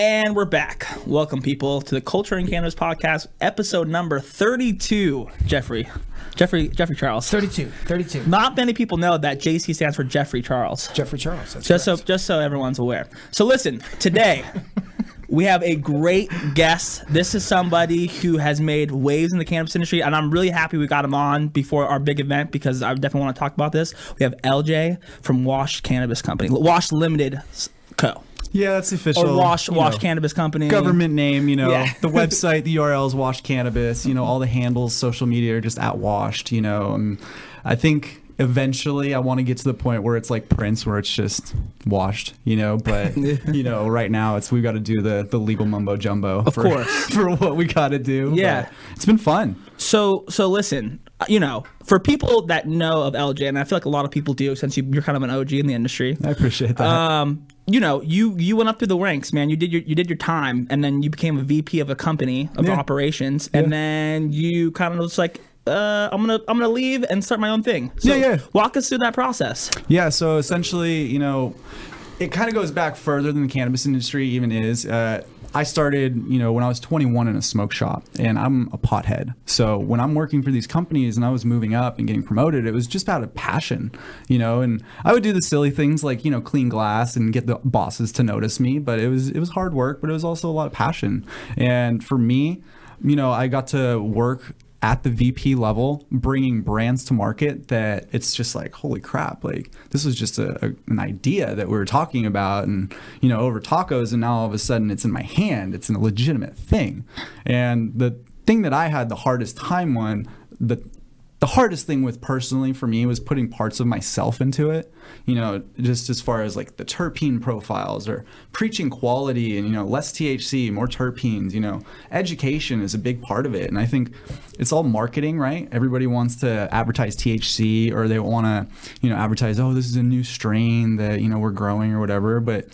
And we're back. Welcome, people, to the Culture and Cannabis Podcast, episode number 32. Jeffrey. Jeffrey Jeffrey Charles. 32. 32. Not many people know that JC stands for Jeffrey Charles. Jeffrey Charles. That's Just so just so everyone's aware. So listen, today we have a great guest. This is somebody who has made waves in the cannabis industry, and I'm really happy we got him on before our big event because I definitely want to talk about this. We have LJ from Wash Cannabis Company, Wash Limited Co. Yeah, that's official. Or Wash Wash know, Cannabis Company. Government name, you know, Yeah. the website, the URL is Washed Cannabis. You know, all the handles, social media are just at Washed. You know, and I think eventually I want to get to the point where it's like Prince, where it's just washed. You know, but you know, right now it's we've got to do the the legal mumbo jumbo. Of for, course. for what we got to do. Yeah. but it's been fun. So so listen, uh, you know, for people that know of LJ, and I feel like a lot of people do since you, you're kind of an OG in the industry. I appreciate that. um, you know, you you went up through the ranks, man. You did your you did your time, and then you became a VP of a company of Yeah. operations, and Yeah. then you kind of was like, uh, I'm gonna I'm gonna leave and start my own thing. So Yeah, yeah. Walk us through that process. Yeah, so essentially, you know, it kind of goes back further than the cannabis industry even is. Uh, I started, you know, when I was 21 in a smoke shop, and I'm a pothead. So when I'm working for these companies and I was moving up and getting promoted, it was just out of passion, you know. And I would do the silly things like, you know, clean glass and get the bosses to notice me, but it was it was hard work, but it was also a lot of passion. And for me, you know, I got to work at the VP level, bringing brands to market that it's just like, holy crap, like this was just a, a- an idea that we were talking about and, you know, over tacos. And now all of a sudden it's in my hand. It's a legitimate thing. And the thing that I had the hardest time on, the, the hardest thing with personally for me was putting parts of myself into it you know just as far as like the terpene profiles or preaching quality and you know less thc more terpenes you know education is a big part of it. And i think it's all marketing right? Everybody wants to advertise thc or they want to you know advertise oh this is a new strain that you know we're growing or whatever. But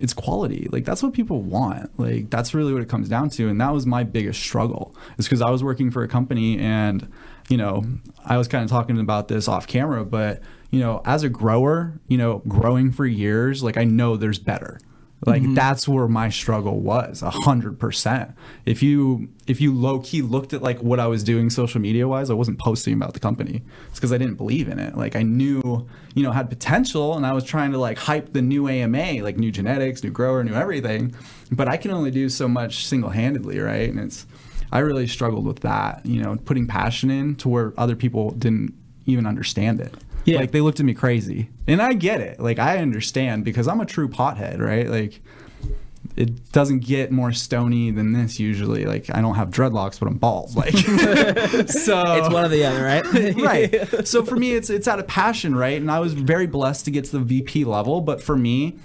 it's quality. Like that's what people want. Like that's really what it comes down to. And that was my biggest struggle. Is because i was working for a company and you know i was kind of talking about this off camera but you know as a grower you know growing for years like i know there's better like mm-hmm. that's where my struggle was a hundred percent. If you if you low-key looked at like what i was doing social media wise i wasn't posting about the company. It's because i didn't believe in it. Like i knew you know had potential and i was trying to like hype the new ama like new genetics new grower new everything. But i can only do so much single-handedly right? And it's i really struggled with that you know putting passion in to where other people didn't even understand it Yeah. like they looked at me crazy. And i get it. Like i understand because i'm a true pothead right? Like it doesn't get more stony than this usually. Like i don't have dreadlocks but i'm bald. Like so It's one or the other, right? right. So for me it's it's out of passion right? And i was very blessed to get to the vp level. But for me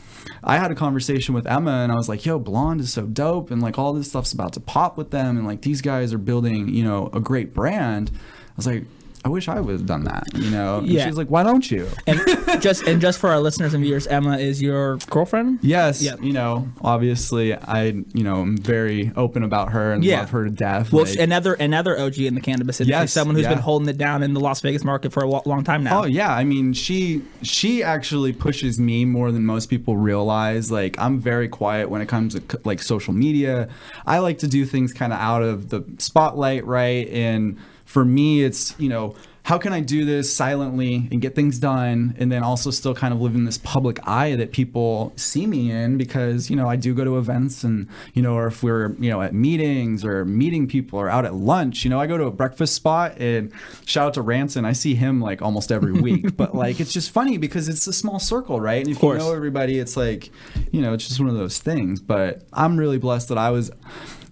i had a conversation with emma and i was like yo blonde is so dope. And like all this stuff's about to pop with them. And like these guys are building you know a great brand. I was like i wish i would have done that you know and Yeah. she's like why don't you and just and just for our listeners and viewers, Emma is your girlfriend. Yes, Yep. you know, obviously, I, you know, am very open about her and Yeah. love her to death. Well, like- another another OG in the cannabis industry, Yes, someone who's yeah. been holding it down in the Las Vegas market for a lo- long time now. Oh yeah, I mean she she actually pushes me more than most people realize. Like I'm very quiet when it comes to like social media. I like to do things kind of out of the spotlight, right? And for me, it's you know how can I do this silently and get things done, and then also still kind of live in this public eye that people see me in because you know I do go to events and you know or if we're you know at meetings or meeting people or out at lunch, you know I go to a breakfast spot and shout out to Ranson, I see him like almost every week, but like it's just funny because it's a small circle, right? And if you know everybody, it's like you know it's just one of those things. But I'm really blessed that I was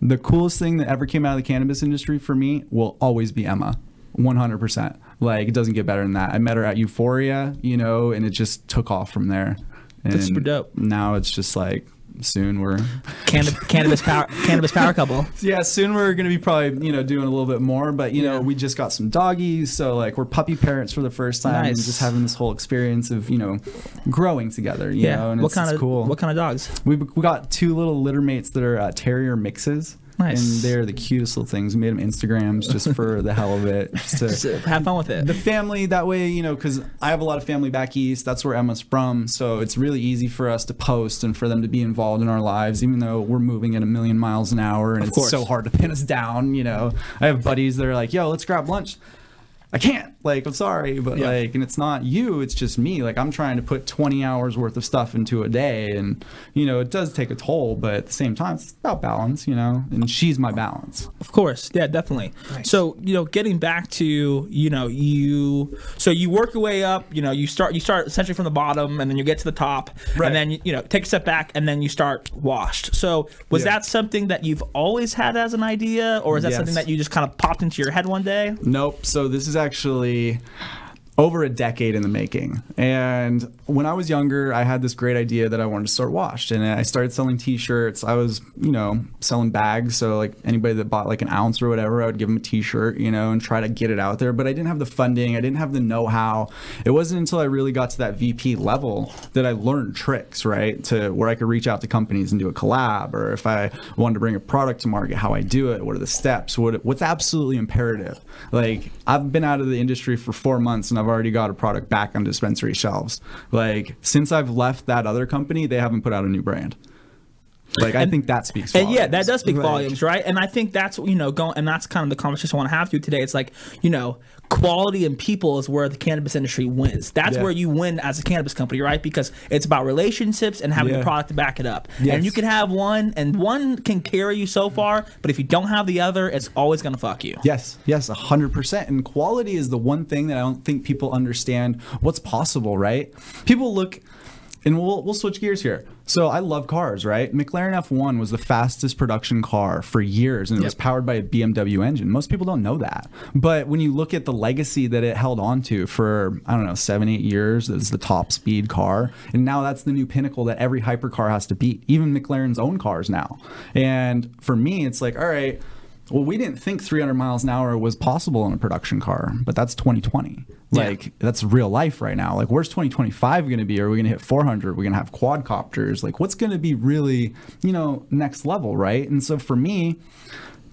the coolest thing that ever came out of the cannabis industry for me will always be Emma. 100%. Like it doesn't get better than that. I met her at Euphoria, you know, and it just took off from there. And That's super dope. Now it's just like soon we're Cannab- cannabis power cannabis power couple. yeah soon we're gonna be probably you know doing a little bit more but you know Yeah. we just got some doggies so like we're puppy parents for the first time and just having this whole experience of you know growing together you Yeah. know and what it's, kind of cool what kind of dogs? we, we got two little litter mates that are uh, terrier mixes Nice. And they're the cutest little things. We made them Instagrams just for the hell of it. Just to, have fun with it. the family that way you know because i have a lot of family back east that's where emma's from so it's really easy for us to post and for them to be involved in our lives even though we're moving at a million miles an hour and it's course. so hard to pin us down you know i have buddies that are like yo let's grab lunch I can't. Like, I'm sorry, but Yeah. like, and it's not you, it's just me. Like, I'm trying to put 20 hours worth of stuff into a day, and you know, it does take a toll, but at the same time, it's about balance, you know. And she's my balance. Of course, yeah, definitely. So you know, getting back to you know you, so you work your way up. You know, you start you start essentially from the bottom, and then you get to the top, Right. and then you, you know take a step back, and then you start washed. So was Yeah. that something that you've always had as an idea, or is that Yes. something that you just kind of popped into your head one day? Nope. So this is actually really over a decade in the making. And when I was younger, I had this great idea that I wanted to start washed. And I started selling t-shirts. I was, you know, selling bags. So like anybody that bought like an ounce or whatever, I would give them a t-shirt, you know, and try to get it out there. But I didn't have the funding. I didn't have the know-how. It wasn't until I really got to that VP level that I learned tricks, right? To where I could reach out to companies and do a collab or if I wanted to bring a product to market, how I do it, what are the steps, what what's absolutely imperative. Like I've been out of the industry for 4 months and I've already got a product back on dispensary shelves. Like since I've left that other company, they haven't put out a new brand. Like I think that speaks And yeah, that does speak volumes, right? And I think that's you know going, and that's kind of the conversation I want to have with you today. It's like you know, quality and people is where the cannabis industry wins. That's Yeah. where you win as a cannabis company, right? Because it's about relationships and having the product to back it up. Yes. And you can have one, and one can carry you so far, but if you don't have the other, it's always gonna fuck you. Yes, yes, a hundred percent. And quality is the one thing that I don't think people understand what's possible, right? People look, and we'll we'll switch gears here. So I love cars, right? McLaren F1 was the fastest production car for years, and it was powered by a BMW engine. Most people don't know that, but when you look at the legacy that it held on to for I don't know seven, eight years, as the top speed car, and now that's the new pinnacle that every hypercar has to beat. Even McLaren's own cars now. And for me, it's like, all right. Well, we didn't think 300 miles an hour was possible in a production car, but that's 2020. Yeah. Like that's real life right now. Like where's 2025 going to be? Are we going to hit 400? We're we going to have quadcopters? Like what's going to be really, you know, next level, right? And so for me,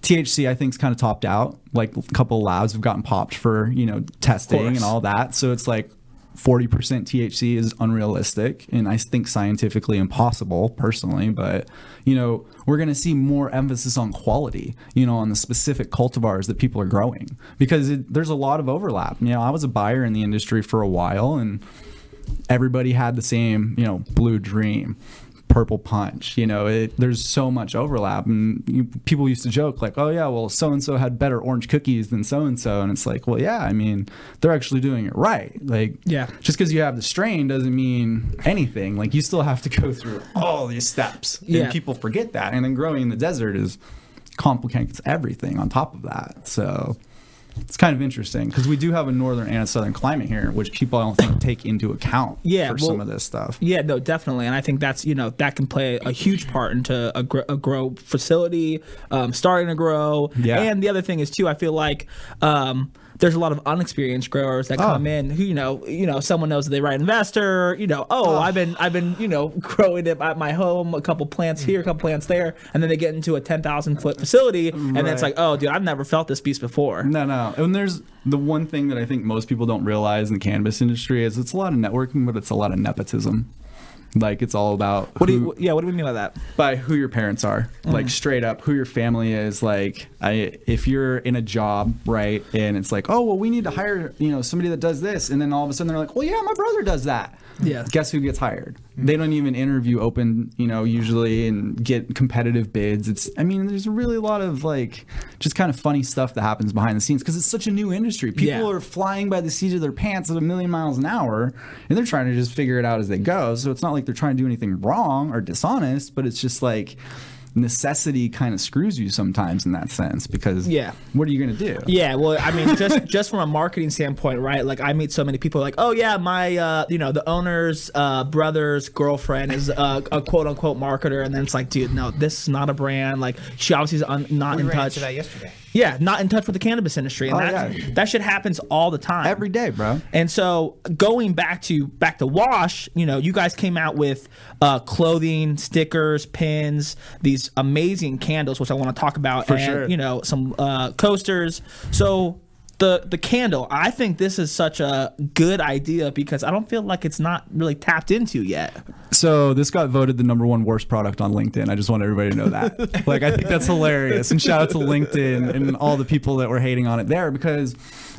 THC I think is kind of topped out. Like a couple of labs have gotten popped for, you know, testing and all that. So it's like 40% THC is unrealistic and I think scientifically impossible personally, but you know, we're going to see more emphasis on quality, you know, on the specific cultivars that people are growing because it, there's a lot of overlap. You know, I was a buyer in the industry for a while and everybody had the same, you know, blue dream, purple punch. You know, it, there's so much overlap, and you, people used to joke like, "Oh yeah, well, so and so had better orange cookies than so and so," and it's like, well, yeah, I mean, they're actually doing it right. Like, Yeah. just because you have the strain doesn't mean anything. Like, you still have to go through all these steps, Yeah. and people forget that. And then growing in the desert is complicates everything on top of that. So. It's kind of interesting because we do have a northern and a southern climate here, which people I don't think take into account Yeah, for well- some of this stuff. Yeah, no, definitely, and I think that's you know that can play a huge part into a, gr- a grow facility um, starting to grow. Yeah. and the other thing is too, I feel like um, there's a lot of unexperienced growers that come Oh. in who you know you know someone knows that they right investor. You know, oh, ah. I've been I've been you know growing it at my home, a couple plants here, a couple plants there, and then they get into a ten thousand foot facility, and then it's like, oh, dude, I've never felt this beast before. No, no. And there's the one thing that I think most people don't realize in the cannabis industry is it's a lot of networking, but it's a lot of nepotism. Like it's all about What do you? Yeah, what do we mean by that? by who your parents are Mm. like straight up who your family is like I, if you're in a job right and it's like oh well we need to hire you know somebody that does this and then all of a sudden they're like well yeah my brother does that Yeah. guess who gets hired they don't even interview open you know usually and get competitive bids it's i mean there's really a lot of like just kind of funny stuff that happens behind the scenes because it's such a new industry people Yeah. are flying by the seat of their pants at a million miles an hour and they're trying to just figure it out as they go so it's not like they're trying to do anything wrong or dishonest but it's just like necessity kind of screws you sometimes in that sense because Yeah. what are you going to do Yeah, well, I mean, just just from a marketing standpoint, right? Like, I meet so many people, like, oh yeah, my, uh, you know, the owner's uh, brother's girlfriend is uh, a quote unquote marketer, and then it's like, dude, no, this is not a brand. Like, she obviously is un- not We in ran touch. into that yesterday. Yeah, not in touch with the cannabis industry, and Oh, that yeah. that shit happens all the time, every day bro And so going back to back to Wash, you know, you guys came out with uh, clothing, stickers, pins, these amazing candles, which I want to talk about, For and sure. you know some uh, coasters. So the the candle, I think this is such a good idea because I don't feel like it's not really tapped into yet. So this got voted the number one worst product on LinkedIn. I just want everybody to know that. like I think that's hilarious. And shout out to LinkedIn and all the people that were hating on it there because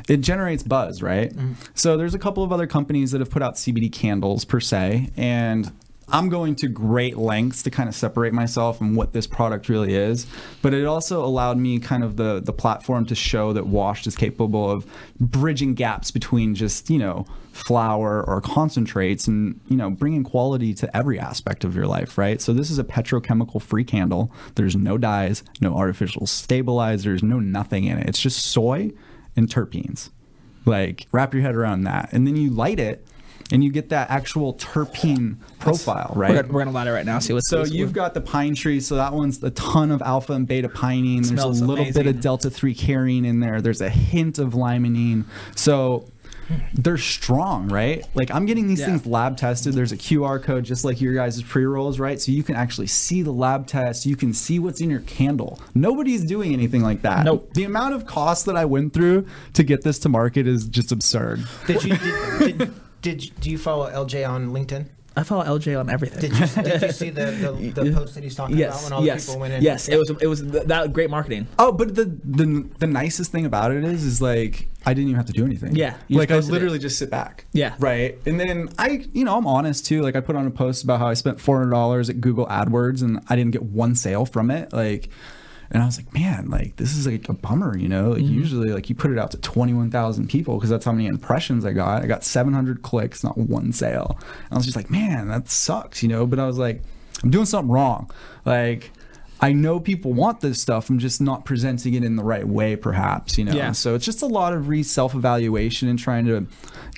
it generates buzz, right? Mm-hmm. So there's a couple of other companies that have put out CBD candles per se, and I'm going to great lengths to kind of separate myself from what this product really is, but it also allowed me kind of the the platform to show that Washed is capable of bridging gaps between just you know flower or concentrates and you know bringing quality to every aspect of your life, right? So this is a petrochemical free candle. There's no dyes, no artificial stabilizers, no nothing in it. It's just soy and terpenes. Like wrap your head around that, and then you light it. And you get that actual terpene profile, right? We're, gonna- we're gonna light it right now. See what's So you've got the pine tree. So that one's a ton of alpha and beta pinene. There's a little amazing. bit of delta three carene in there. There's a hint of limonene. So they're strong, right? Like I'm getting these Yeah. things lab tested. There's a QR code just like your guys' pre rolls, right? So you can actually see the lab test. You can see what's in your candle. Nobody's doing anything like that. Nope. The amount of cost that I went through to get this to market is just absurd. Did you did, did, did you- do you follow LJ on LinkedIn? I follow LJ on everything. Did you did you see the, the, the post that he's talking about yes, when all yes, the people went in? yes. It was it was th- that great marketing. Oh, but the, the the nicest thing about it is, is like I didn't even have to do anything. Yeah, like I posted literally just sit back. Yeah. right. And then I, you know, I'm honest too. Like I put on a post about how I spent four hundred dollars at Google AdWords and I didn't get one sale from it. Like, and I was like, man, like this is like a bummer. You know, like mm-hmm. usually like you put it out to twenty one thousand people because that's how many impressions I got. I got seven hundred clicks, not one sale. And I was just like, man, that sucks. You know, but I was like, I'm doing something wrong. Like. I know people want this stuff. I'm just not presenting it in the right way, perhaps. You know. Yeah. So it's just a lot of re self evaluation and trying to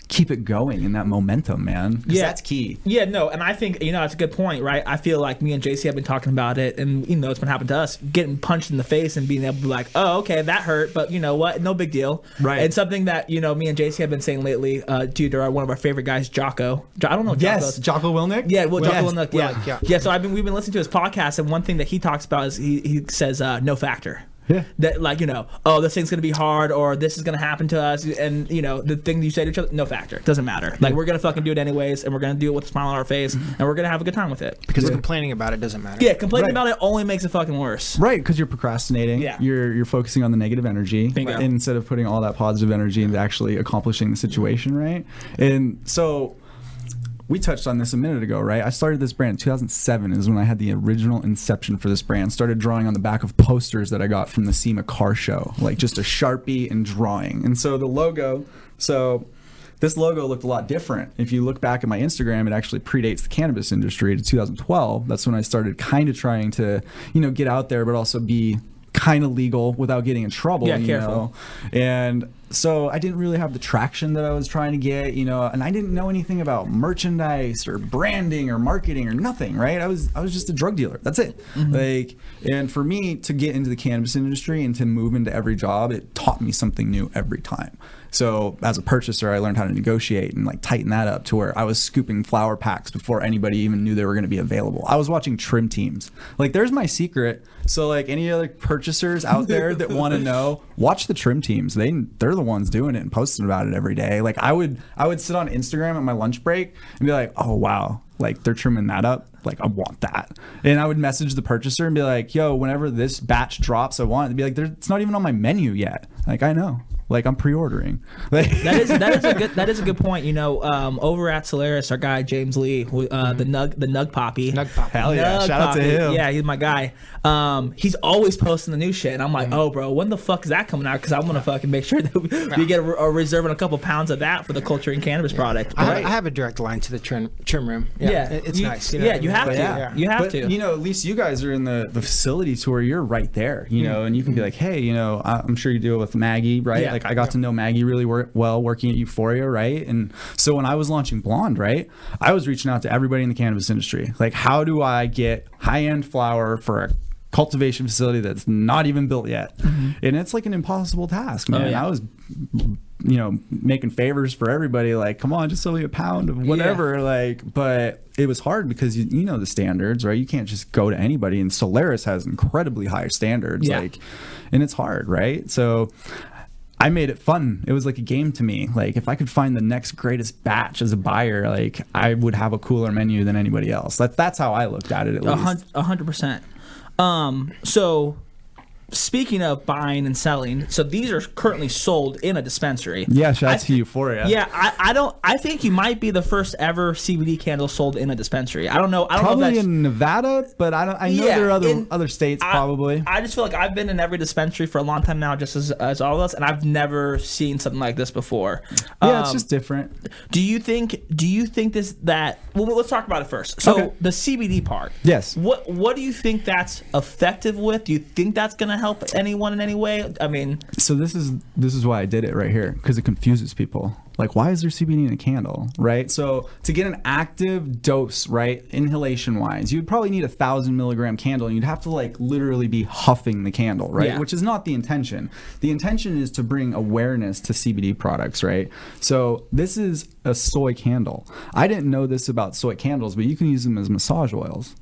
keep it going in that momentum, man. Yeah. that's key. Yeah, no, and I think you know that's a good point, right? I feel like me and JC have been talking about it, and you know it's been happening to us, getting punched in the face and being able to be like, oh, okay, that hurt, but you know what, no big deal, Right. And something that you know me and JC have been saying lately, uh, due to our, one of our favorite guys, Jocko. Jo- I don't know. Yes, Jocko's- Jocko Willink. Yeah, well, Jocko Yes, Willink, yeah. Willink, yeah. yeah, So I've been we've been listening to his podcast, and one thing that he talks about is he, he says uh, no factor. Yeah. That like you know, oh, this thing's gonna be hard, or this is gonna happen to us, and you know, the thing you say to each other, no factor, doesn't matter. Like we're gonna fucking do it anyways, and we're gonna do it with a smile on our face, mm-hmm. and we're gonna have a good time with it. because complaining about it doesn't matter. Yeah, complaining Right. about it only makes it fucking worse. Right, because you're procrastinating. Yeah. You're you're focusing on the negative energy Bingo. instead of putting all that positive energy into actually accomplishing the situation, right? And so we touched on this a minute ago, right? I started this brand in 2007 is when I had the original inception for this brand. Started drawing on the back of posters that I got from the SEMA car show, like just a Sharpie and drawing. And so the logo, so this logo looked a lot different. If you look back at my Instagram, it actually predates the cannabis industry to 2012. That's when I started kind of trying to, you know, get out there, but also be kind of legal without getting in trouble. Yeah, you careful. know? And so I didn't really have the traction that I was trying to get, you know, and I didn't know anything about merchandise or branding or marketing or nothing, right? I was I was just a drug dealer. That's it. Mm-hmm. Like and for me to get into the cannabis industry and to move into every job, it taught me something new every time. So as a purchaser, I learned how to negotiate and like tighten that up to where I was scooping flower packs before anybody even knew they were going to be available. I was watching trim teams. Like there's my secret. So like any other purchasers out there that want to know, watch the trim teams. They they're the ones doing it and posting about it every day. Like I would I would sit on Instagram at my lunch break and be like, "Oh wow, like they're trimming that up. Like I want that." And I would message the purchaser and be like, "Yo, whenever this batch drops, I want it." to be like, "It's not even on my menu yet." Like I know. Like I'm pre-ordering. That is that is a good that is a good point. You know, um, over at Solaris, our guy James Lee, uh, the Nug the Nug Poppy, Nug Poppy. Hell yeah. Nug Shout out to him. Yeah, he's my guy. Um, he's always posting the new shit, and I'm like, oh, bro, when the fuck is that coming out? Because I'm gonna fucking make sure that we get a, a reserve and a couple pounds of that for the culture and cannabis product. I, But- have, I have a direct line to the trim, trim room. Yeah, Yeah, it's you- nice. You know yeah, what I you mean? have But to. yeah. You have but, to. You know, at least you guys are in the, the facility to where you're right there, you know, and you can be like, hey, you know, I- I'm sure you deal with Maggie, right? Yeah. Like I got to know Maggie really wor- well working at Euphoria, right? And so when I was launching Blonde, right, I was reaching out to everybody in the cannabis industry. Like, how do I get high end flower for a cultivation facility that's not even built yet? Mm-hmm. And it's like an impossible task, oh, man. yeah. I was you know, making favors for everybody. Like, come on, just sell me a pound of whatever. Like, but it was hard because you, you know the standards, right? You can't just go to anybody. And Solaris has incredibly high standards. Yeah. Like, and it's hard, right? So I made it fun. It was like a game to me. Like if I could find the next greatest batch as a buyer, like I would have a cooler menu than anybody else. That's that's how I looked at it at A least. a hundred percent. Um, so speaking of buying and selling, so these are currently sold in a dispensary. Yeah, shout out to Euphoria. Yeah, I, I don't. I think you might be the first ever CBD candle sold in a dispensary. I don't know. I don't know Probably if that's, in Nevada, but I don't. I know Yeah, there are other in- other states I- probably. I just feel like I've been in every dispensary for a long time now, just as, as all of us, and I've never seen something like this before. yeah, it's Um, just different. Do you think? Do you think this that? Well, let's talk about it first. So Okay. the CBD part. Yes. What What do you think that's effective with? Do you think that's going to help anyone in any way? I mean, So this is this is why I did it right here because it confuses people. Like, why is there CBD in a candle, right? So to get an active dose, right, inhalation wise, you'd probably need a thousand milligram candle, and you'd have to like literally be huffing the candle, right? Yeah. Which is not the intention. The intention is to bring awareness to CBD products, right? So this is a soy candle. I didn't know this about soy candles, but you can use them as massage oils.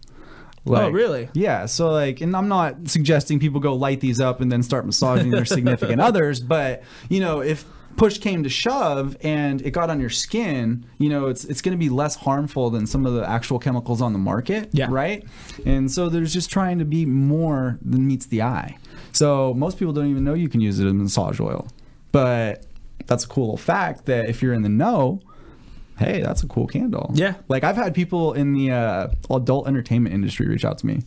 Oh, really? Yeah. So like, and I'm not suggesting people go light these up and then start massaging their significant others, but you know, if push came to shove and it got on your skin, you know, it's it's going to be less harmful than some of the actual chemicals on the market, Yeah. right? And so there's just trying to be more than meets the eye. So most people don't even know you can use it as massage oil, but that's a cool little fact that if you're in the know. Hey, that's a cool candle. Yeah. Like I've had people in the uh, adult entertainment industry reach out to me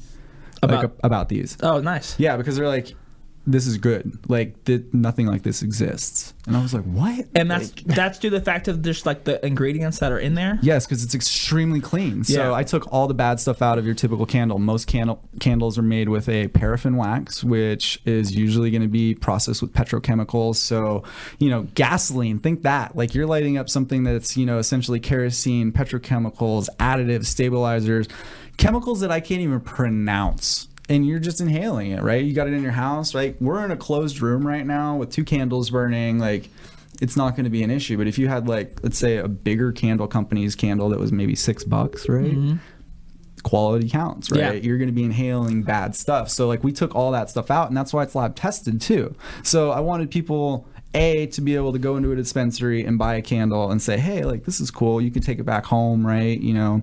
About- like about these. oh, nice. Yeah, because they're like, this is good. Like th- nothing like this exists. And I was like, what? And that's Like, that's due to the fact of just like the ingredients that are in there. yes, because it's extremely clean. So Yeah. I took all the bad stuff out of your typical candle. Most candle candles are made with a paraffin wax, which is usually going to be processed with petrochemicals. So you know, gasoline. Think that. Like you're lighting up something that's you know essentially kerosene, petrochemicals, additives, stabilizers, chemicals that I can't even pronounce. And you're just inhaling it, right? You got it in your house, right? We're in a closed room right now with two candles burning. Like, it's not going to be an issue. But if you had, like, let's say a bigger candle company's candle that was maybe six bucks, right? Mm-hmm. Quality counts, right? Yeah. You're going to be inhaling bad stuff. So, like, we took all that stuff out, and that's why it's lab tested too. So, I wanted people. A to be able to go into a dispensary and buy a candle and say, hey, like this is cool. You can take it back home, right? You know,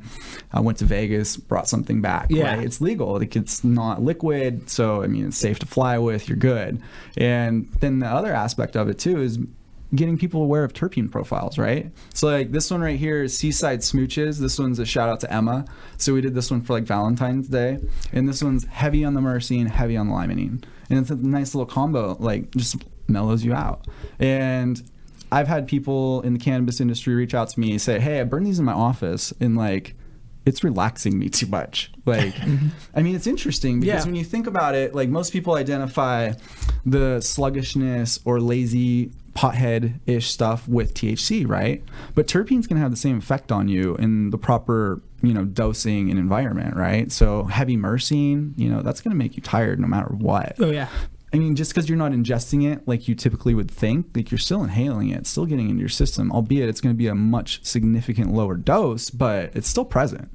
I went to Vegas, brought something back. Yeah. right? it's legal. Like it's not liquid, so I mean it's safe to fly with. You're good. And then the other aspect of it too is getting people aware of terpene profiles, right? So like this one right here is Seaside Smooches. This one's a shout out to Emma. So we did this one for like Valentine's Day, and this one's heavy on the myrcene, heavy on the limonene, and it's a nice little combo. Like just mellows you out. And I've had people in the cannabis industry reach out to me and say, "Hey, I burn these in my office," and like it's relaxing me too much. Like, mm-hmm. I mean, it's interesting because Yeah. when you think about it, like most people identify the sluggishness or lazy pothead ish stuff with THC, right? But terpenes can have the same effect on you in the proper, you know, dosing and environment, right? So heavy myrcene, you know, that's going to make you tired no matter what. Oh yeah. I mean, just because you're not ingesting it like you typically would think, like you're still inhaling it, still getting into your system, albeit it's going to be a much significant lower dose, but it's still present.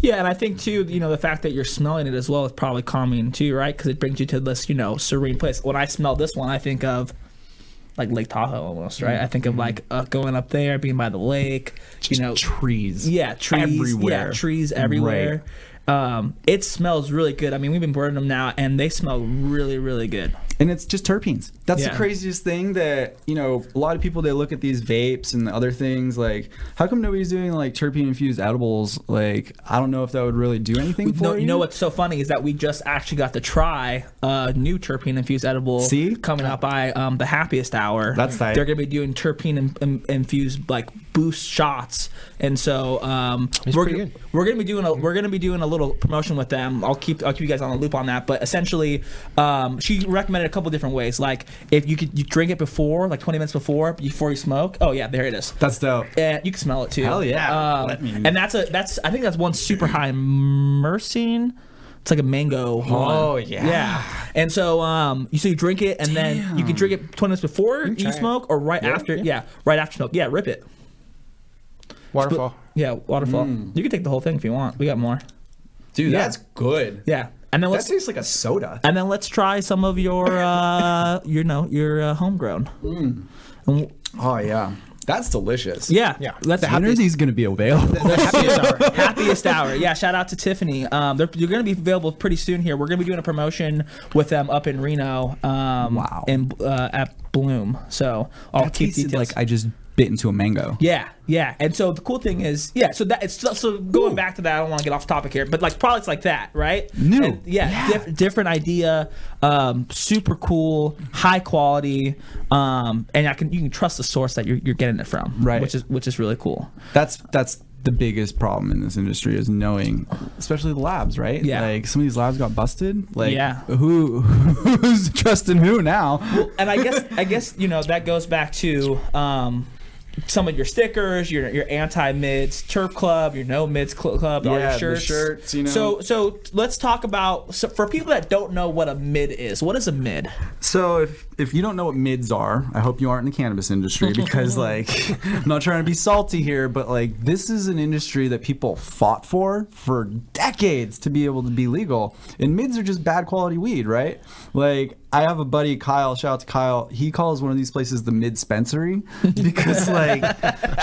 Yeah, and I think too, you know, the fact that you're smelling it as well is probably calming too, right? Because it brings you to this, you know, serene place. When I smell this one, I think of like Lake Tahoe almost, right? I think of like uh, going up there, being by the lake, Just you know, trees. yeah, trees, everywhere. yeah, trees everywhere. Um, it smells really good. I mean, we've been burning them now, and they smell really, really good. And it's just terpenes. That's Yeah. the craziest thing that you know. A lot of people they look at these vapes and the other things like, how come nobody's doing like terpene infused edibles? Like, I don't know if that would really do anything for No, you. you know what's so funny is that we just actually got to try a new terpene infused edible. See? coming up by um, the happiest hour. That's tight. They're gonna be doing terpene in, in, infused like boost shots, and so um, we're pretty good. we're gonna be doing a we're gonna be doing a little promotion with them. I'll keep I'll keep you guys on the loop on that. But essentially, um, she recommended a couple different ways. Like if you could you drink it before, like 20 minutes before before you smoke. Oh yeah, there it is. That's dope. Yeah, you can smell it too. Hell yeah. Um, Let me- and that's a that's I think that's one super high myrcene. It's like a mango. one. Oh, yeah. Yeah. And so um, you so you drink it, and then you can drink it 20 minutes before you, it. smoke, or right after. Yeah. right after smoke. Yeah, rip it. Waterfall. Yeah, waterfall. You can take the whole thing if you want. We got more. Dude, Yeah. that's good. Yeah, and then That let's tastes like a soda. and then let's try some of your uh, you know your uh, homegrown. And w- Oh yeah, that's delicious. yeah, Yeah. That's When are these going to be available? The happiest hour. happiest hour. Yeah, shout out to Tiffany. Um, they're, you're going to be available pretty soon here. We're going to be doing a promotion with them up in Reno. Um, Wow. In uh, at Bloom. So I'll That keep tasted details. like I just bit into a mango. yeah, yeah. And so the cool thing is, yeah. So that it's so going back to that. I don't want to get off topic here, but like products like that, right? New. And yeah, Yeah. diff- different idea. Um, super cool, high quality. Um, and I can you can trust the source that you're, you're getting it from, Right. Which is which is really cool. That's that's the biggest problem in this industry is knowing, especially the labs, right? Yeah. Like some of these labs got busted. Like Yeah. who who's trusting who now? and I guess I guess you know that goes back to um, some of your stickers, your your anti mids turf club, your no mids cl- club, all Yeah, your the shirts. shirts, you know. So so let's talk about so for people that don't know what a mid is. What is a mid? So if if you don't know what mids are, I hope you aren't in the cannabis industry because like I'm not trying to be salty here, but like this is an industry that people fought for for decades to be able to be legal. And mids are just bad quality weed, right? Like I have a buddy Kyle, shout out to Kyle. He calls one of these places the mid dispensary because like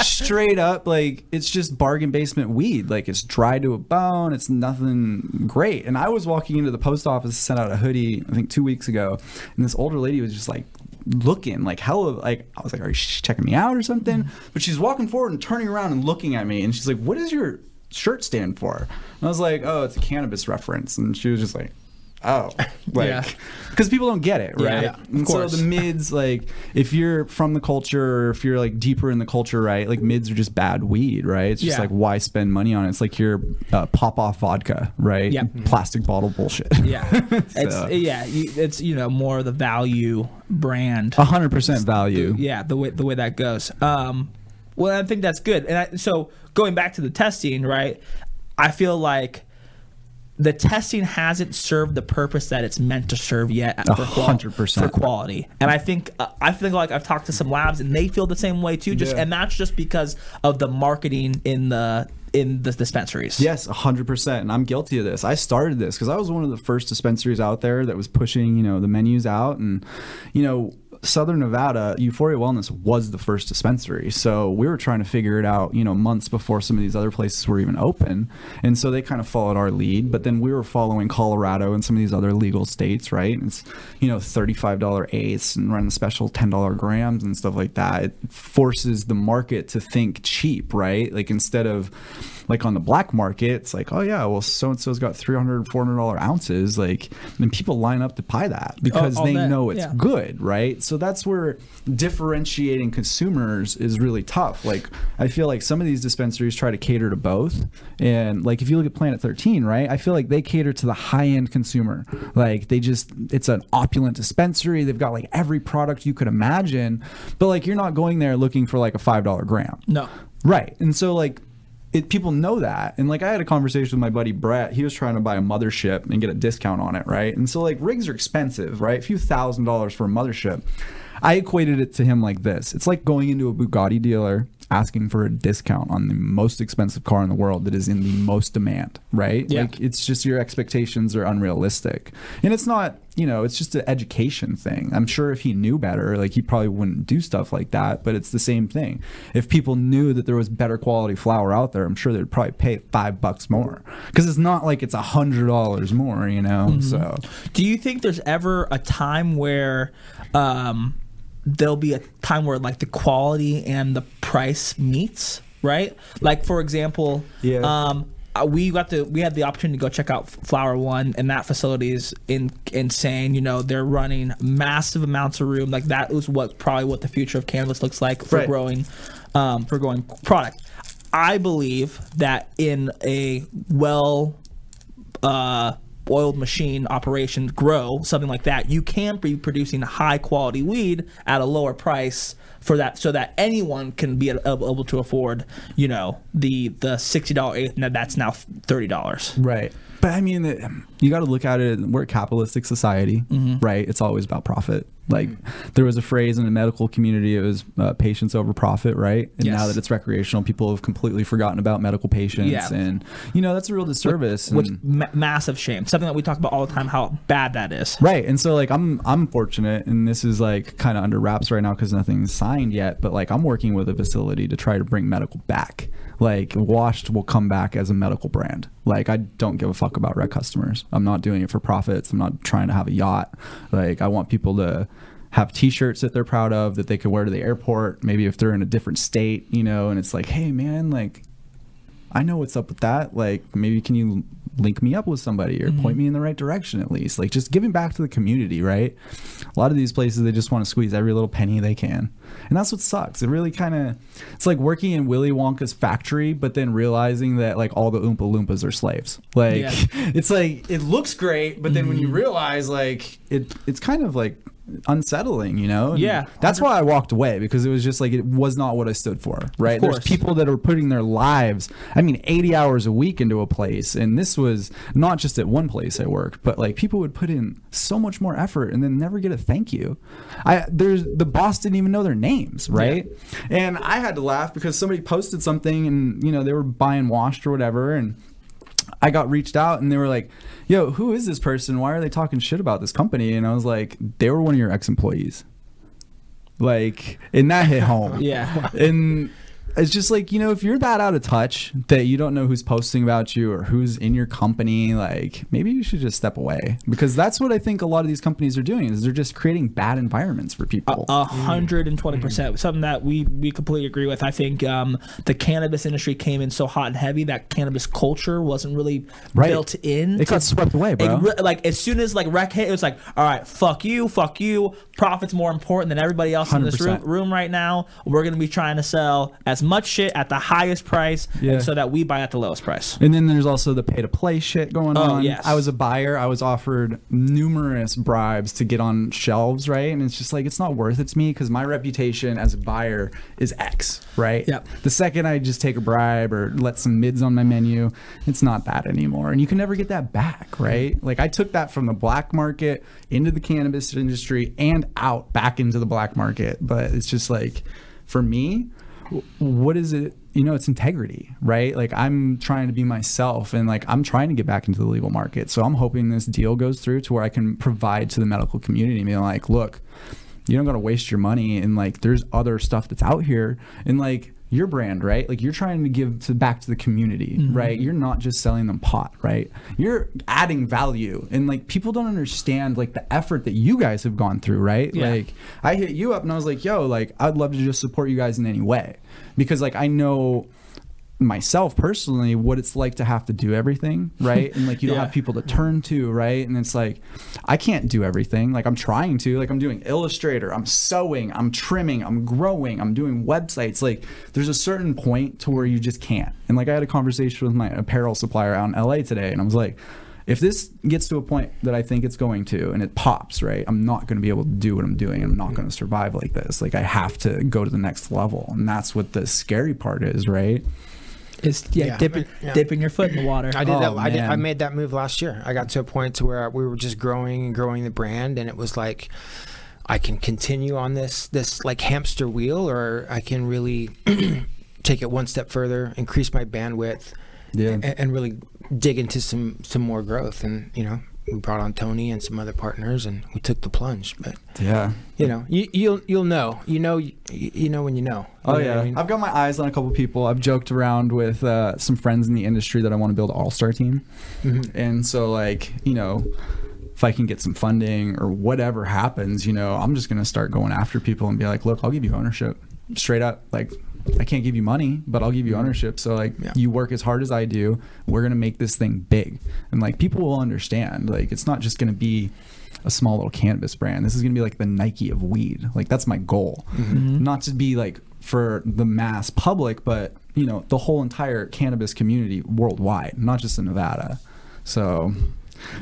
straight up like it's just bargain basement weed. Like it's dry to a bone, it's nothing great. And I was walking into the post office, sent out a hoodie, I think two weeks ago, and this older lady was just like looking like hella like I was like, Are you checking me out or something? But she's walking forward and turning around and looking at me and she's like, What does your shirt stand for? And I was like, Oh, it's a cannabis reference. And she was just like, Oh, like, Yeah. because people don't get it, right? yeah, of and course. so the mids, like, if you're from the culture, or if you're like deeper in the culture, right? Like mids are just bad weed, right? It's just Yeah. like why spend money on it? It's like your uh, pop off vodka, right? Yep. Plastic bottle bullshit. Yeah, it's yeah, you- it's you know more of the value brand. A hundred percent value. yeah the way the way that goes um well i think that's good and I, so going back to the testing right i feel like the testing hasn't served the purpose that it's meant to serve yet for, qual- hundred percent. for quality and i think uh, i think like i've talked to some labs and they feel the same way too just Yeah. and that's just because of the marketing in the in the dispensaries Yes, hundred percent, and I'm guilty of this. I started this because I was one of the first dispensaries out there that was pushing, you know, the menus out, and you know, Southern Nevada, Euphoria Wellness was the first dispensary, so we were trying to figure it out, you know, months before some of these other places were even open, and so they kind of followed our lead. But then we were following Colorado and some of these other legal states, right? It's you know, thirty-five dollar eighths and running special ten dollar grams and stuff like that. It forces the market to think cheap, right? Like instead of like on the black market, it's like, oh yeah, well so and so's got 300 400 dollar ounces, like, and people line up to buy that oh, because all they that, know it's yeah. good, right? So that's where differentiating consumers is really tough. Like, I feel like some of these dispensaries try to cater to both, and like if you look at Planet 13, right? I feel like they cater to the high end consumer. Like they just, it's an opulent dispensary. They've got like every product you could imagine, but like you're not going there looking for like a five dollar gram. no Right. And so like it people know that. And like I had a conversation with my buddy Brett. He was trying to buy a mothership and get a discount on it, right? And so like rigs are expensive, right? A few thousand dollars for a mothership. I equated it to him like this. It's like going into a Bugatti dealer asking for a discount on the most expensive car in the world that is in the most demand, right? Yeah. Like it's just your expectations are unrealistic. And it's not, you know, it's just an education thing. I'm sure if he knew better, like he probably wouldn't do stuff like that, but it's the same thing. If people knew that there was better quality flower out there, I'm sure they'd probably pay 5 bucks more cuz it's not like it's a $100 more, you know. So Do you think there's ever a time where um, there'll be a time where like the quality and the price meets, right? Like for example, Yeah. um, uh, we got the we had the opportunity to go check out Flower One, and that facility is in, insane. You know, they're running massive amounts of room. Like that was what probably what the future of cannabis looks like for Right. growing, um, for growing product. I believe that in a well uh, oiled machine operation grow something like that, you can be producing high quality weed at a lower price for that, so that anyone can be able to afford, you know, the the sixty dollar that's now thirty dollars. Right. But I mean, you got to look at it. We're a capitalistic society, Mm-hmm. right? It's always about profit. Like there was a phrase in the medical community, it was uh, patients over profit, right? And now that it's recreational, people have completely forgotten about medical patients, Yeah. and you know that's a real disservice. which and- ma- massive shame. Something that we talk about all the time. How bad that is. Right. And so like I'm I'm fortunate and this is like kind of under wraps right now cuz nothing's signed yet, but like I'm working with a facility to try to bring medical back. Like Washed will come back as a medical brand. Like I don't give a fuck about rec customers. I'm not doing it for profits. I'm not trying to have a yacht. Like I want people to have t-shirts that they're proud of that they could wear to the airport maybe if they're in a different state you know and it's like hey man like I know what's up with that. Like, maybe can you link me up with somebody or point mm-hmm. me in the right direction at least? Like, just giving back to the community, right? A lot of these places, they just want to squeeze every little penny they can. And that's what sucks. It really kind of, it's like working in Willy Wonka's factory, but then realizing that, like, all the Oompa Loompas are slaves. Like, Yeah. it's like, it looks great, but then when you mm-hmm. realize, like, it, it's kind of like, unsettling you know? And Yeah. that's why i walked away because it was just like it was not what i stood for right? There's people that are putting their lives i mean 80 hours a week into a place and this was not just at one place i worked but like people would put in so much more effort and then never get a thank you. I there's the boss didn't even know their names right? And i had to laugh because somebody posted something and you know they were buying washed or whatever and I got reached out and they were like, "Yo, who is this person? Why are they talking shit about this company?" And I was like, "They were one of your ex-employees." Like, and that hit home. Yeah. And it's just like, you know, if you're that out of touch that you don't know who's posting about you or who's in your company, like maybe you should just step away because that's what I think a lot of these companies are doing is they're just creating bad environments for people. A hundred and twenty percent. Something that we we completely agree with. I think um, the cannabis industry came in so hot and heavy that cannabis culture wasn't really Right. built in. it got swept away, bro. re- like as soon as like rec hit, it was like, all right, fuck you, fuck you. Profit's more important than everybody else in this room, room right now. We're gonna be trying to sell as much shit at the highest price, Yeah. and so that we buy at the lowest price. And then there's also the pay to play shit going Oh, on. yes. I was a buyer. I was offered numerous bribes to get on shelves, right? And it's just like, it's not worth it to me because my reputation as a buyer is X, right? Yep. The second I just take a bribe or let some mids on my menu, it's not that anymore. And you can never get that back, right? Like I took that from the black market into the cannabis industry and out back into the black market. But it's just like, for me, what is it you know it's integrity right? Like i'm trying to be myself and like i'm trying to get back into the legal market. So i'm hoping this deal goes through to where i can provide to the medical community and be like look you don't got to waste your money and like there's other stuff that's out here. And like your brand right? Like you're trying to give to back to the community mm-hmm. right? You're not just selling them pot right? You're adding value and like people don't understand like the effort that you guys have gone through right? Yeah. like I hit you up and I was like, yo, like I'd love to just support you guys in any way. Because like I know myself personally what it's like to have to do everything, right? And like you don't Yeah. have people to turn to, right? And it's like I can't do everything. Like I'm trying to. Like I'm doing Illustrator, I'm sewing, I'm trimming, I'm growing, I'm doing websites. Like there's a certain point to where you just can't. And like I had a conversation with my apparel supplier out in LA today and I was like if this gets to a point that I think it's going to and it pops, right, I'm not going to be able to do what I'm doing. I'm not going to survive like this. Like I have to go to the next level. And that's what the scary part is, right? It's yeah, Yeah. dipping Yeah. dipping your foot in the water. I did Oh, that. I did. I made that move last year. I got to a point to where we were just growing and growing the brand, and it was like, I can continue on this this like hamster wheel, or I can really take it one step further, increase my bandwidth, Yeah. and, and really dig into some some more growth. And you know, we brought on Tony and some other partners, and we took the plunge. But Yeah. you know, you, you'll you'll know. You know, you, you know when you know. You Oh know yeah, I mean? I've got my eyes on a couple people. I've joked around with uh, some friends in the industry that I want to build an all-star team, Mhm. and so like you know, if I can get some funding or whatever happens, you know, I'm just gonna start going after people and be like, look, I'll give you ownership, straight up. Like, I can't give you money, but I'll give you ownership. So like, Yeah. you work as hard as I do. We're gonna make this thing big, and like people will understand. Like, it's not just gonna be a small little cannabis brand. This is gonna be like the Nike of weed. Like that's my goal, mm-hmm. not to be like for the mass public, but you know the whole entire cannabis community worldwide, not just in Nevada. So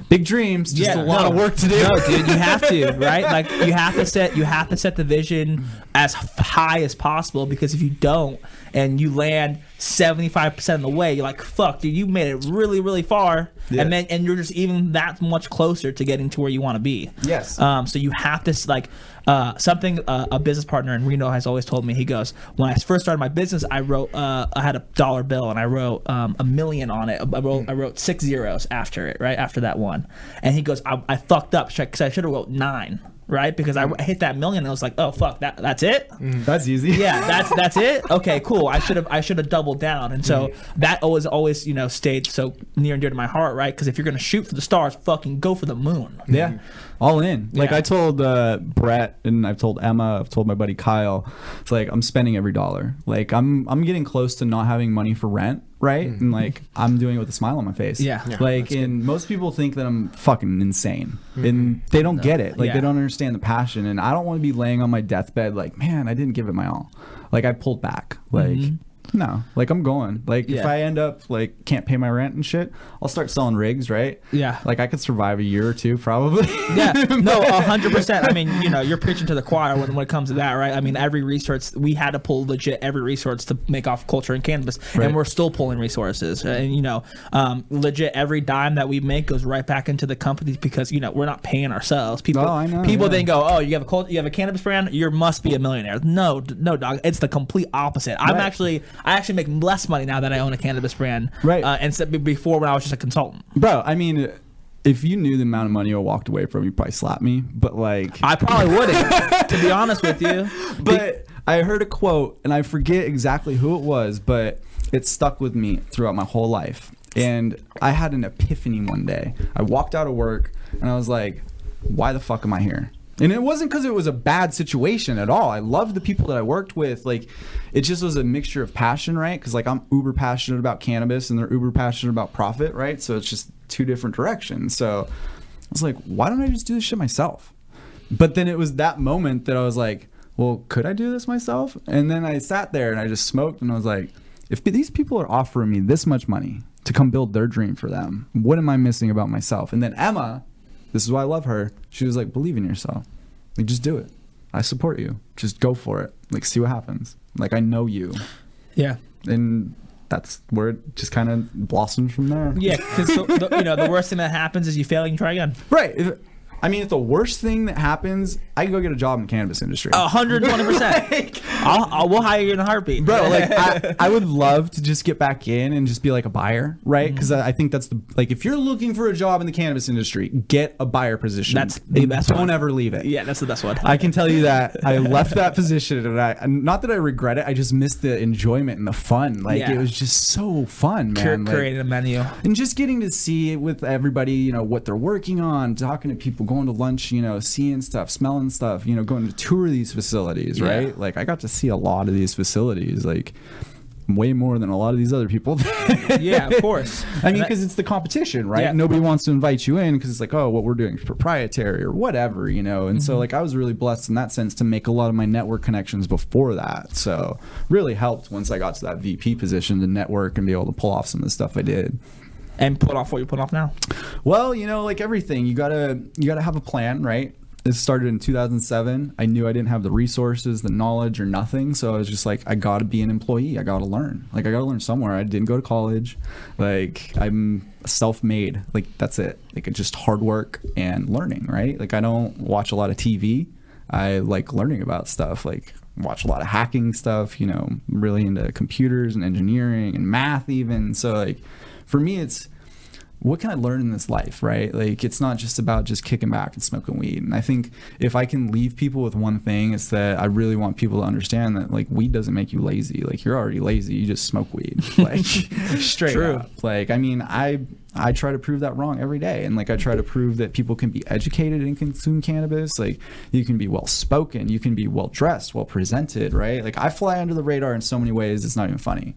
big dreams, just a lot of work to do. No, dude, you have to, right? Like you have to set you have to set the vision as high as possible because if you don't and you land 75% of the way, you're like, fuck, dude, you made it really, really far. Yeah. and then and you're just even that much closer to getting to where you want to be. Yes. Um, so you have to like uh, something uh, a business partner in Reno has always told me. He goes, when I first started my business, I wrote uh, I had a dollar bill and I wrote um, a million on it. I wrote I wrote six zeros after it, right after that one. And he goes, I, I fucked up because I should have wrote nine, right? Because I mm. hit that million and I was like, oh fuck, that that's it. Mm. That's easy. Yeah, that's that's it. Okay, cool. I should have I should have doubled down, and so mm-hmm. that always always you know stayed so near and dear to my heart, right? Because if you're gonna shoot for the stars, fucking go for the moon. Yeah. Mm-hmm. All in. Like Yeah. I told uh, Brett and I've told Emma, I've told my buddy Kyle, it's like I'm spending every dollar. Like I'm I'm getting close to not having money for rent, right? Mm-hmm. And like I'm doing it with a smile on my face. Yeah. Yeah, like and most people think that I'm fucking insane. Mm-hmm. And they don't get it. Like Yeah. they don't understand the passion and I don't want to be laying on my deathbed like, man, I didn't give it my all. Like I pulled back. Like mm-hmm. No, like I'm going. Like if I end up like can't pay my rent and shit, I'll start selling rigs, right? Yeah. Like I could survive a year or two probably. Yeah, no, a hundred percent. I mean, you know, you're preaching to the choir when, when it comes to that, right? I mean, every resource we had to pull legit every resource to make off culture and cannabis, Right. and we're still pulling resources. And you know, um, legit every dime that we make goes right back into the companies because you know we're not paying ourselves. People, Oh, I know, people yeah. then go, oh, you have a cult, you have a cannabis brand, you must be a millionaire. No, no, dog, it's the complete opposite. I'm actually, I actually make less money now that I own a cannabis brand, Right. Uh, instead before when I was just a consultant. Bro, I mean, if you knew the amount of money I walked away from, you'd probably slap me. But like, I probably wouldn't, to be honest with you. but I heard a quote, and I forget exactly who it was, but it stuck with me throughout my whole life. And I had an epiphany one day. I walked out of work, and I was like, "Why the fuck am I here?" And it wasn't because it was a bad situation at all. I loved the people that I worked with. Like, it just was a mixture of passion, right? Because like I'm uber passionate about cannabis, and they're uber passionate about profit, right? So it's just two different directions. So I was like, why don't I just do this shit myself? But then it was that moment that I was like, well, could I do this myself? And then I sat there and I just smoked and I was like, if these people are offering me this much money to come build their dream for them, what am I missing about myself? And then Emma, this is why I love her. She was like, believe in yourself. Like, just do it. I support you. Just go for it. Like, see what happens. Like, I know you. Yeah. And that's where it just kind of blossomed from there. Yeah, because you know the worst thing that happens is you fail and you try again. Right. I mean, if the worst thing that happens, I can go get a job in the cannabis industry. A hundred twenty percent. I'll, I'll we'll hire you in a heartbeat, bro like I, I would love to just get back in and just be like a buyer right mm-hmm. because I, I think that's the like if you're looking for a job in the cannabis industry get a buyer position That's the best don't one. ever leave it yeah, that's the best one. I can tell you that I left that position and I not that I regret it I just missed the enjoyment and the fun like Yeah. it was just so fun man Cur- Like- creating a menu. and just getting to see with everybody, you know, what they're working on, talking to people, going to lunch, you know, seeing stuff, smelling stuff, you know, going to tour these facilities, Yeah. right? Like I got to see a lot of these facilities, like way more than a lot of these other people. Yeah, of course. I mean, because it's the competition, right? Yeah. Nobody wants to invite you in because it's like, oh, what we're doing is proprietary or whatever, you know. And Mm-hmm. so, like, I was really blessed in that sense to make a lot of my network connections before that. So, really helped once I got to that VP position to network and be able to pull off some of the stuff I did. And put off what you put off now. Well, you know, like everything, you gotta you gotta have a plan, right? This started in 2007. I knew I didn't have the resources, the knowledge, or nothing, so I was just like, I gotta be an employee. I gotta learn. Like I gotta learn somewhere. I didn't go to college. Like I'm self-made. Like that's it. Like it's just hard work and learning, right? Like I don't watch a lot of TV. I like learning about stuff. Like watch a lot of hacking stuff. You know, really into computers and engineering and math even. So like, for me, it's what can I learn in this life, right? Like it's not just about just kicking back and smoking weed. And I think if I can leave people with one thing, it's that I really want people to understand that like weed doesn't make you lazy. Like you're already lazy, you just smoke weed. Like straight True. up. Like I mean, I I try to prove that wrong every day. And like I try to prove that people can be educated and consume cannabis. Like you can be well spoken, you can be well dressed, well presented, right? Like I fly under the radar in so many ways it's not even funny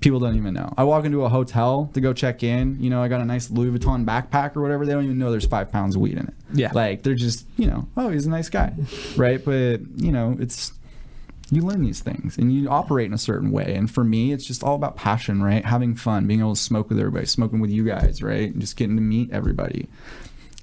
people don't even know. I walk into a hotel to go check in. You know, I got a nice Louis Vuitton backpack or whatever. They don't even know there's five pounds of weed in it. Yeah. Like they're just, you know, oh, he's a nice guy, right? But you know, it's you learn these things and you operate in a certain way. And for me, it's just all about passion, right? Having fun, being able to smoke with everybody, smoking with you guys, right? And just getting to meet everybody.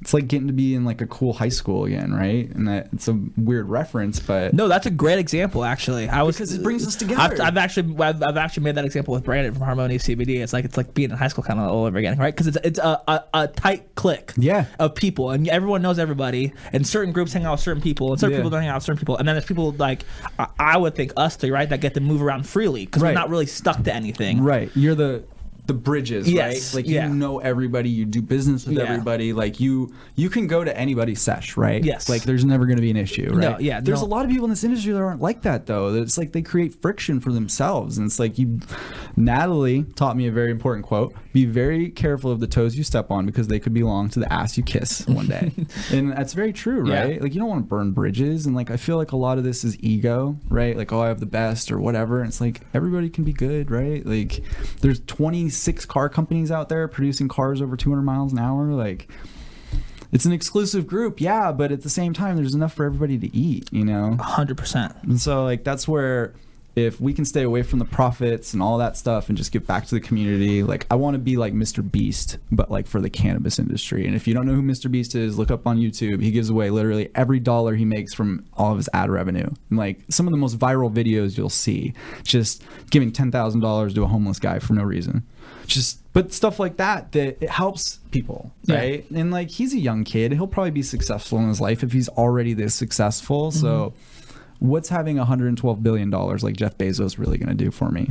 It's like getting to be in like a cool high school again, right? And that it's a weird reference, but No, that's a great example. Actually, I was Because it brings us together. I've, I've actually I've, I've actually made that example with Brandon from Harmonia CBD. It's like it's like being in high school kind of all over again, right? Because it's it's a, a, a tight click, Yeah. of people, and everyone knows everybody. And certain groups hang out with certain people, and certain Yeah. people don't hang out with certain people. And then there's people like I, I would think us three, right, that get to move around freely because Right. we're not really stuck to anything. Right. You're the the bridges, Yes, right? Like yeah. you know everybody, you do business with Yeah. everybody. Like you you can go to anybody's sesh, right? Yes. Like there's never going to be an issue, right? No, yeah, There's no. a lot of people in this industry that aren't like that though. It's like they create friction for themselves, and it's like you. Natalie taught me a very important quote: "Be very careful of the toes you step on because they could belong to the ass you kiss one day." and that's very true, Yeah. right? Like you don't want to burn bridges, and like I feel like a lot of this is ego, right? Like oh, I have the best or whatever. And it's like everybody can be good, right? Like there's 26 car companies out there producing cars over 200 miles an hour, like. It's an exclusive group, yeah, but at the same time, there's enough for everybody to eat, you know. hundred percent. And so, like, that's where if we can stay away from the profits and all that stuff and just give back to the community, like, I want to be like Mr. Beast, but like for the cannabis industry. And if you don't know who Mr. Beast is, look up on YouTube. He gives away literally every dollar he makes from all of his ad revenue. And like some of the most viral videos you'll see, just giving $10,000 to a homeless guy for no reason. Just, but stuff like that, that it helps people, Yeah. right? And like, he's a young kid. He'll probably be successful in his life if he's already this successful. Mm-hmm. So, what's having 112 billion dollars like Jeff Bezos really going to do for me?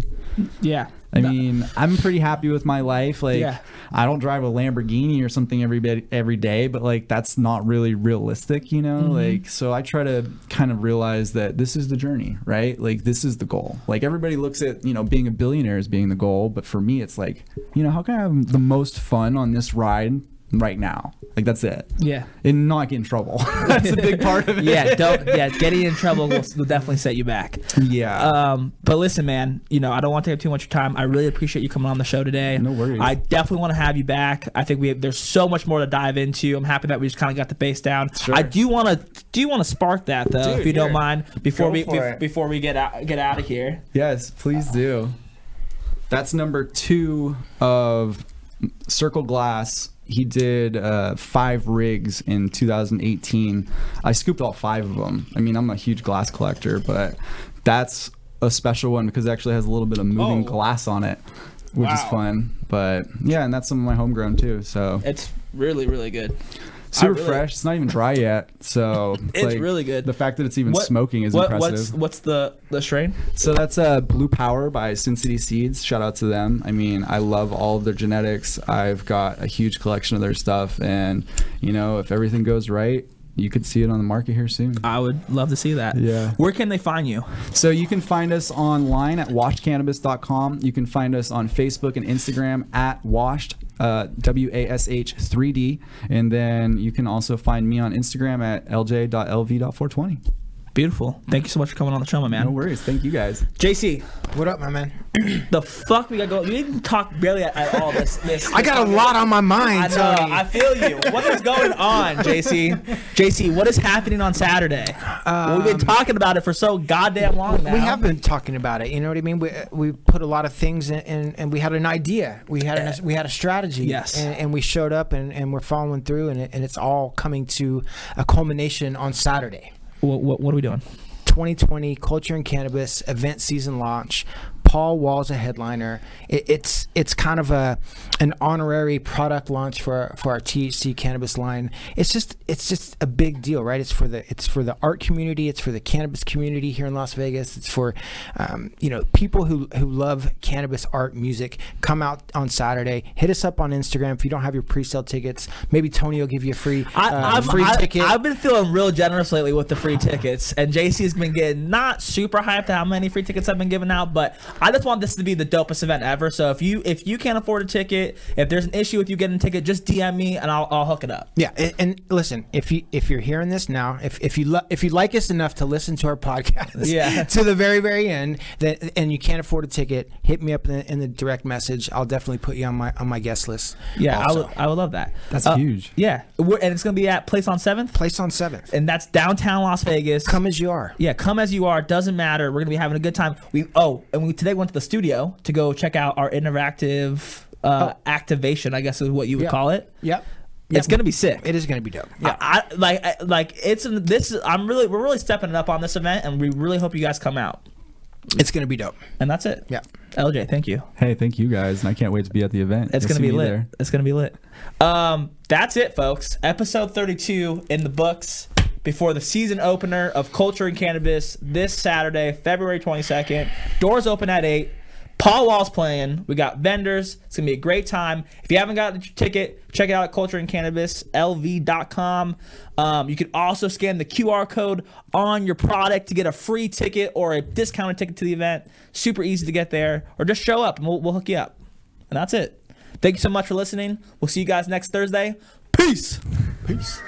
Yeah. I mean, I'm pretty happy with my life. Like, Yeah. I don't drive a Lamborghini or something every bit every day, but like that's not really realistic, you know. Mm-hmm. Like, so I try to kind of realize that this is the journey, right? Like, this is the goal. Like, everybody looks at you know being a billionaire as being the goal, but for me, it's like, you know, how can I have the most fun on this ride right now? Like, that's it. Yeah. And not get in trouble. that's a big part of it. yeah, don't. Yeah, getting in trouble will, will definitely set you back. Yeah. Um, but listen, man, you know I don't want to take up too much of your time. I really appreciate you coming on the show today. No worries. I definitely want to have you back. I think we have, there's so much more to dive into. I'm happy that we just kind of got the base down. Sure. I do want to do want to spark that though, Dude, if you don't mind, before Go we be- before we get out get out of here. Yes, please do. That's number two of Circle Glass. He did uh, five rigs in 2018. I scooped all five of them. I mean, I'm a huge glass collector, but that's a special one because it actually has a little bit of moving Oh. glass on it, which is fun. But yeah, and that's some of my homegrown too. So It's really really good. Super really- fresh. It's not even dry yet. So It's really good. The fact that it's even What- smoking is what, impressive. What's what's the the strain? So that's uh, Blue Power by Sin City Seeds. Shout out to them. I mean, I love all of their genetics. I've got a huge collection of their stuff, and you know, if everything goes right, you could see it on the market here soon. I would love to see that. Yeah. Where can they find you? So you can find us online at washedcannabis.com. You can find us on Facebook and Instagram at washed. Uh, W A S H 3D. And then you can also find me on Instagram at lj.lv.420. Beautiful. Thank you so much for coming on the show, my man. No worries. Thank you guys. JC, What up, my man? the fuck we got going? You didn't talk barely at, at all this. this I got a lot on my I mind, know. Tony. I feel you. What is going on, JC? JC, what is happening on Saturday? We've been um, talking about it for so goddamn long now. we have been talking about it. You know what I mean? We, we put a lot of things in, in and we had an idea. We had an, we had a strategy. Yes. And, and we showed up and, and we're following through, and, it, and it's all coming to a culmination on Saturday. What, what, what are we doing? 2020 Culture and Cannabis event season launch. Paul Wall's a headliner. It, it's it's kind of a an honorary product launch for for our THC cannabis line. It's just it's just a big deal, right? It's for the it's for the art community. It's for the cannabis community here in Las Vegas. It's for um, you know people who who love cannabis art music. Come out on Saturday. Hit us up on Instagram if you don't have your pre-sale tickets. Maybe Tony will give you a free I, uh, free I, ticket. I've been feeling real generous lately with the free tickets, and JC's been getting not super hyped at how many free tickets I've been giving out, but I just want this to be the dopest event ever. So if you if you can't afford a ticket, if there's an issue with you getting a ticket, just DM me and I'll, I'll hook it up. Yeah, and, and listen, if you if you're hearing this now, if if you lo- if you like us enough to listen to our podcast, Yeah. to the very very end, that and you can't afford a ticket, hit me up in the, in the direct message. I'll definitely put you on my on my guest list. Yeah, I also. would I would love that. That's Uh, huge. Yeah, We're, and it's gonna be at Place on Seventh, Place on seventh. and that's downtown Las Vegas. Come as you are. Yeah, come as you are. It doesn't matter. We're gonna be having a good time. We oh, and we today went to the studio to go check out our interactive uh, activation. I guess is what you would Yeah. call it. Yep. it's gonna be sick. It is going to be dope. Yeah. I, I like I, like it's this. I'm really we're really stepping it up on this event, and we really hope you guys come out. It's going to be dope. And that's it. Yeah. LJ, thank you. Hey, thank you guys, and I can't wait to be at the event. It's You'll gonna be lit. there. It's gonna be lit. Um, that's it, folks. Episode 32 in the books before the season opener of Culture and Cannabis this Saturday, February 22nd. Doors open at eight. Paul Wall's playing. We got vendors. It's gonna be a great time. If you haven't got the ticket, check it out at cultureandcannabislv.com. Um, you can also scan the QR code on your product to get a free ticket or a discounted ticket to the event. Super easy to get there, or just show up and we'll, we'll hook you up. And that's it. Thank you so much for listening. We'll see you guys next Thursday. Peace. Peace.